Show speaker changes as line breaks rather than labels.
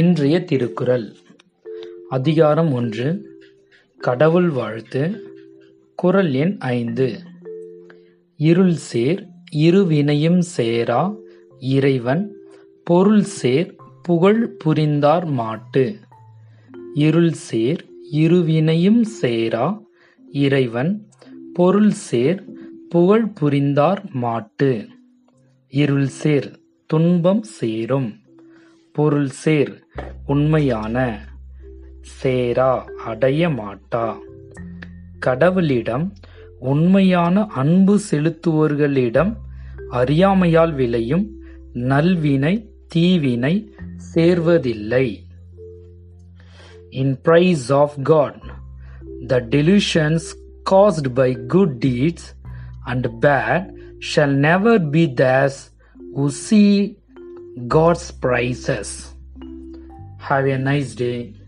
இன்றைய திருக்குறள் அதிகாரம் ஒன்று கடவுள் வாழ்த்து குரல் எண் ஐந்து இருள் சேர் இருவினையும் சேரா இறைவன் பொருள் சேர் புகழ் புரிந்தார் மாட்டு இருள் சேர் இருவினையும் சேரா இறைவன் பொருள் சேர் புகழ் புரிந்தார் மாட்டு இருள் சேர் துன்பம் சேரும் பொருள் சேர் உண்மையான சேரா அடைய மாட்டா கடவுளிடம் உண்மையான அன்பு செலுத்துவோர்களிடம் அறியாமையால் விளையும் நல்வினை தீவினை சேர்வதில்லை in praise of God the delusions cast by good deeds and bad shall never be theirs who God's praises. Have a nice day.